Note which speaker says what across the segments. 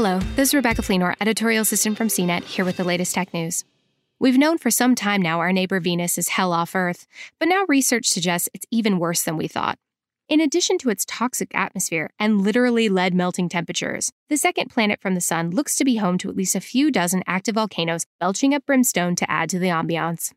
Speaker 1: Hello, this is Rebecca Fleenor, editorial assistant from CNET, here with the latest tech news. We've known for some time now our neighbor Venus is hell off Earth, but now research suggests it's even worse than we thought. In addition to its toxic atmosphere and literally lead melting temperatures, the second planet from the Sun looks to be home to at least a few dozen active volcanoes belching up brimstone to add to the ambiance.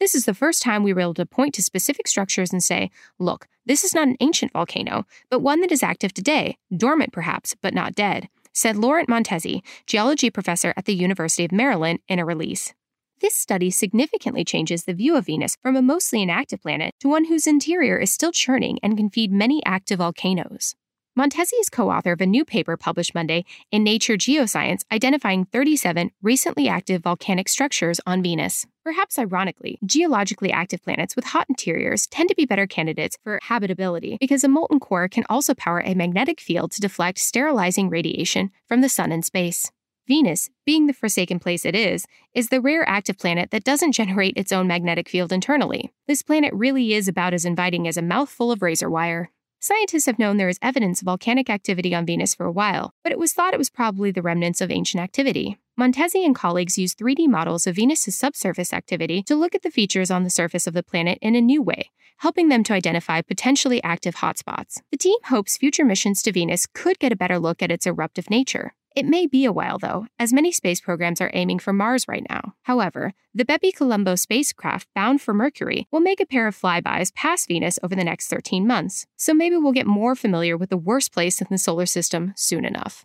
Speaker 1: This is the first time we were able to point to specific structures and say, look, this is not an ancient volcano, but one that is active today, dormant perhaps, but not dead, said Laurent Montesi, geology professor at the University of Maryland, in a release. This study significantly changes the view of Venus from a mostly inactive planet to one whose interior is still churning and can feed many active volcanoes. Montesi is co author of a new paper published Monday in Nature Geoscience identifying 37 recently active volcanic structures on Venus. Perhaps ironically, geologically active planets with hot interiors tend to be better candidates for habitability because a molten core can also power a magnetic field to deflect sterilizing radiation from the sun and space. Venus, being the forsaken place it is, is the rare active planet that doesn't generate its own magnetic field internally. This planet really is about as inviting as a mouthful of razor wire. Scientists have known there is evidence of volcanic activity on Venus for a while, but it was thought it was probably the remnants of ancient activity. Montesi and colleagues used 3D models of Venus's subsurface activity to look at the features on the surface of the planet in a new way, helping them to identify potentially active hotspots. The team hopes future missions to Venus could get a better look at its eruptive nature. It may be a while, though, as many space programs are aiming for Mars right now. However, the BepiColombo spacecraft bound for Mercury will make a pair of flybys past Venus over the next 13 months, so maybe we'll get more familiar with the worst place in the solar system soon enough.